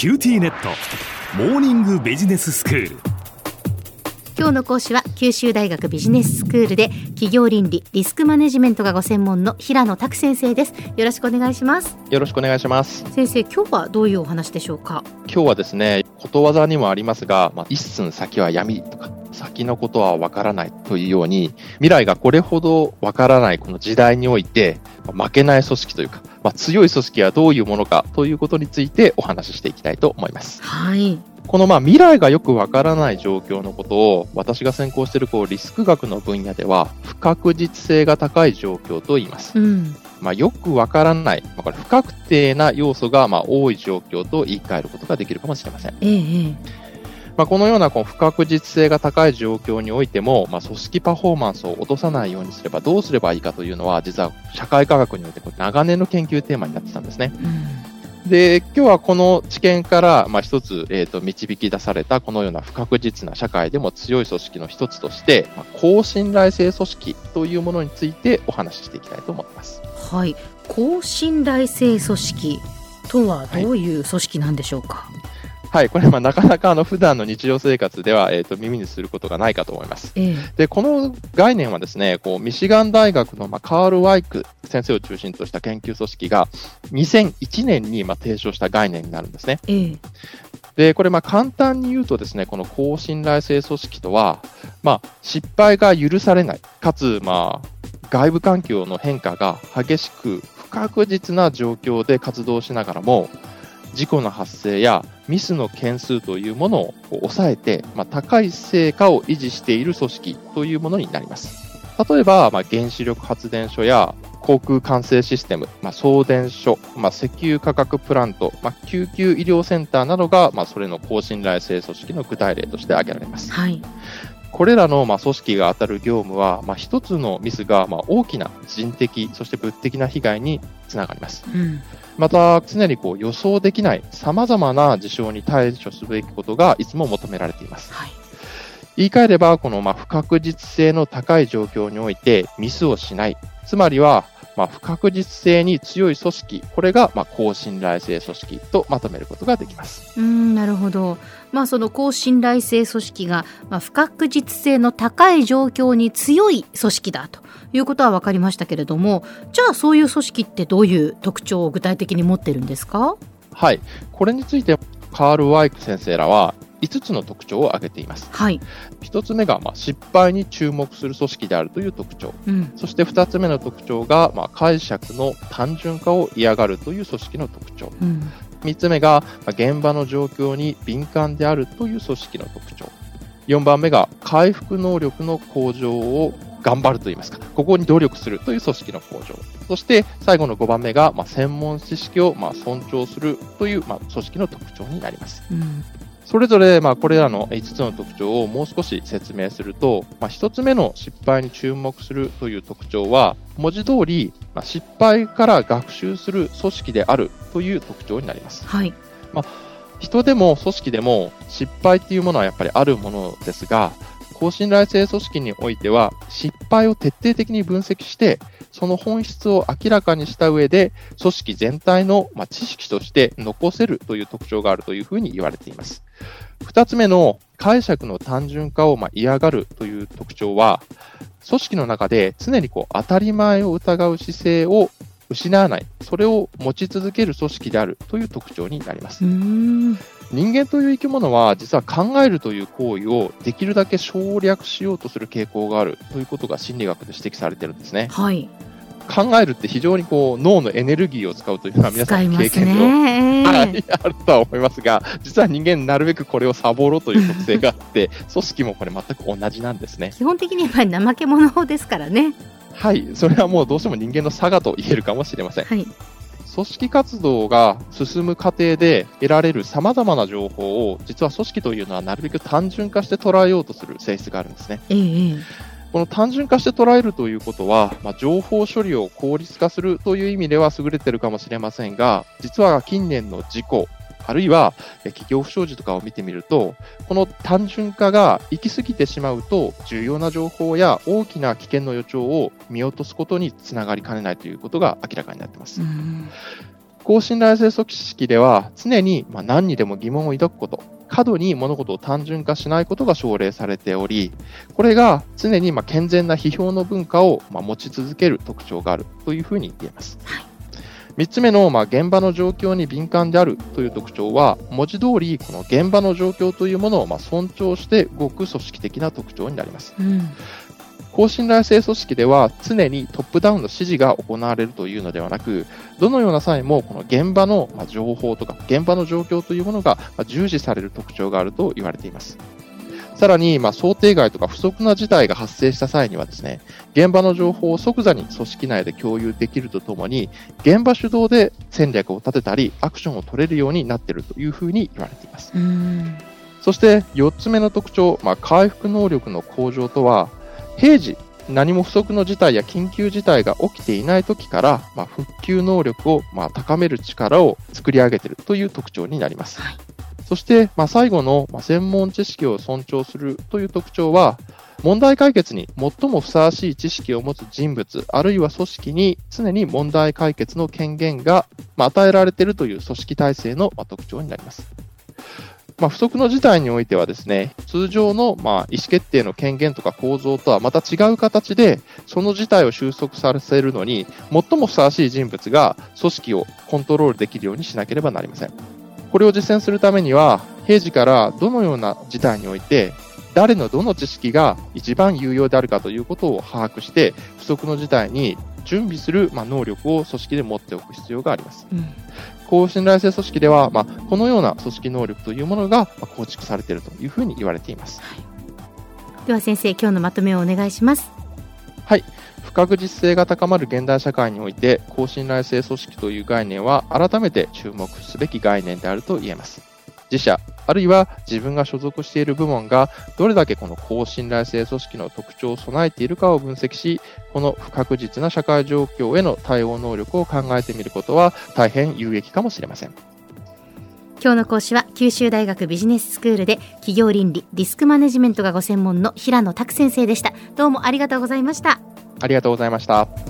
QTnet。モーニングビジネススクール。今日の講師は九州大学ビジネススクールで企業倫理リスクマネジメントがご専門の平野琢先生です。よろしくお願いします。よろしくお願いします。先生今日はどういうお話でしょうか？今日はですねことわざにもありますが、まあ、一寸先は闇とか先のことはわからないというように未来がこれほどわからないこの時代において負けない組織というか、まあ、強い組織はどういうものかということについてお話ししていきたいと思います。はいこのまあ未来がよくわからない状況のことを私が専攻しているこうリスク学の分野では不確実性が高い状況と言います。うんまあ、よくわからない、まあ、これ不確定な要素がまあ多い状況と言い換えることができるかもしれません。ええまあ、このようなこう不確実性が高い状況においても、まあ、組織パフォーマンスを落とさないようにすればどうすればいいかというのは、実は社会科学においてこう長年の研究テーマになってたんですね。うん、で、今日はこの知見から、まあ、一つ、えっ、ー、と、導き出されたこのような不確実な社会でも強い組織の一つとして、まあ、高信頼性組織というものについてお話ししていきたいと思います。はい。高信頼性組織とはどういう組織なんでしょうか、はいはい、これ、まあ、なかなかあの普段の日常生活では、えーと、耳にすることがないかと思います。えで、この概念はですね、こうミシガン大学の、まあ、カール・ワイク先生を中心とした研究組織が2001年に、まあ、提唱した概念になるんですね。えで、これ、まあ、簡単に言うとですね、この高信頼性組織とは、まあ、失敗が許されない、かつ、まあ、外部環境の変化が激しく不確実な状況で活動しながらも、事故の発生やミスの件数というものを抑えて、まあ、高い成果を維持している組織というものになります。例えば、まあ、原子力発電所や航空管制システム、まあ、送電所、まあ、石油価格プラント、まあ、救急医療センターなどが、まあ、それの高信頼性組織の具体例として挙げられます。はい、これらのまあ組織が当たる業務は、まあ、一つのミスがまあ大きな人的、そして物的な被害につながります。うんまた、常にこう予想できない様々な事象に対処すべきことがいつも求められています。はい、言い換えれば、このまあ不確実性の高い状況においてミスをしない。つまりは、まあ、不確実性に強い組織、これがまあ高信頼性組織とまとめることができます。うんなるほど。まあ、その高信頼性組織が、まあ、不確実性の高い状況に強い組織だということは分かりましたけれども、じゃあそういう組織ってどういう特徴を具体的に持ってるんですか？はい。これについてカール・ワイク先生らは5つの特徴を挙げています。はい、1つ目が、まあ、失敗に注目する組織であるという特徴。うん、そして2つ目の特徴が、まあ、解釈の単純化を嫌がるという組織の特徴。うん、3つ目が、現場の状況に敏感であるという組織の特徴。4番目が回復能力の向上を頑張ると言いますか、ここに努力するという組織の向上。そして最後の5番目が、まあ、専門知識をま尊重するという、まあ、組織の特徴になります。うんそれぞれ、まあ、これらの5つの特徴をもう少し説明すると、まあ、1つ目の失敗に注目するという特徴は、文字通り、まあ、失敗から学習する組織であるという特徴になります。はい。まあ、人でも組織でも失敗っていうものはやっぱりあるものですが、高信頼性組織においては、失敗を徹底的に分析して、その本質を明らかにした上で、組織全体の、ま知識として残せるという特徴があるというふうに言われています。二つ目の解釈の単純化をま嫌がるという特徴は、組織の中で常にこう当たり前を疑う姿勢を失わない、それを持ち続ける組織であるという特徴になります。人間という生き物は実は考えるという行為をできるだけ省略しようとする傾向があるということが心理学で指摘されてるんですね。はい。考えるって非常にこう脳のエネルギーを使うというのは皆さん経験上、ね、あるとは思いますが、実は人間なるべくこれをサボろうという特性があって、組織もこれ全く同じなんですね。基本的にやっぱり怠け者ですからね。はい、それはもうどうしても人間の差がと言えるかもしれません。はい組織活動が進む過程で得られる様々な情報を、実は組織というのはなるべく単純化して捉えようとする性質があるんですね。ええ、この単純化して捉えるということは、まあ、情報処理を効率化するという意味では優れているかもしれませんが、実は近年の事故、あるいは企業不祥事とかを見てみると、この単純化が行き過ぎてしまうと、重要な情報や大きな危険の予兆を見落とすことにつながりかねないということが明らかになっています。高信頼性組織では常にまあ何にでも疑問を抱くこと、過度に物事を単純化しないことが奨励されており、これが常にまあ健全な批評の文化をまあ持ち続ける特徴があるというふうに言えます。3つ目の、まあ、現場の状況に敏感であるという特徴は、文字通り、この現場の状況というものをまあ尊重して動く組織的な特徴になります。うん高信頼性組織では常にトップダウンの指示が行われるというのではなく、どのような際もこの現場のまあ情報とか現場の状況というものがまあ重視される特徴があると言われています。さらに、まあ、想定外とか不測な事態が発生した際にはですね、現場の情報を即座に組織内で共有できるとともに、現場主導で戦略を立てたり、アクションを取れるようになっているというふうに言われています。うんそして4つ目の特徴、まあ、回復能力の向上とは、平時、何も不測の事態や緊急事態が起きていない時から、まあ、復旧能力をまあ高める力を作り上げているという特徴になります。はいそして、まあ、最後の、ま、専門知識を尊重するという特徴は、問題解決に最もふさわしい知識を持つ人物、あるいは組織に常に問題解決の権限が、ま、与えられているという組織体制のま特徴になります。まあ、不測の事態においてはですね、通常のま意思決定の権限とか構造とはまた違う形で、その事態を収束させるのに、最もふさわしい人物が組織をコントロールできるようにしなければなりません。これを実践するためには、平時からどのような事態において、誰のどの知識が一番有用であるかということを把握して、不測の事態に準備するまあ能力を組織で持っておく必要があります。うん高信頼性組織では、まあ、このような組織能力というものがまあ構築されているというふうに言われています。では先生今日のまとめをお願いしますはい。不確実性が高まる現代社会において、高信頼性組織という概念は改めて注目すべき概念であると言えます。自社、あるいは自分が所属している部門がどれだけこの高信頼性組織の特徴を備えているかを分析し、この不確実な社会状況への対応能力を考えてみることは大変有益かもしれません。今日の講師は九州大学ビジネススクールで企業倫理リスクマネジメントがご専門の平野拓先生でしたどうもありがとうございましたありがとうございました。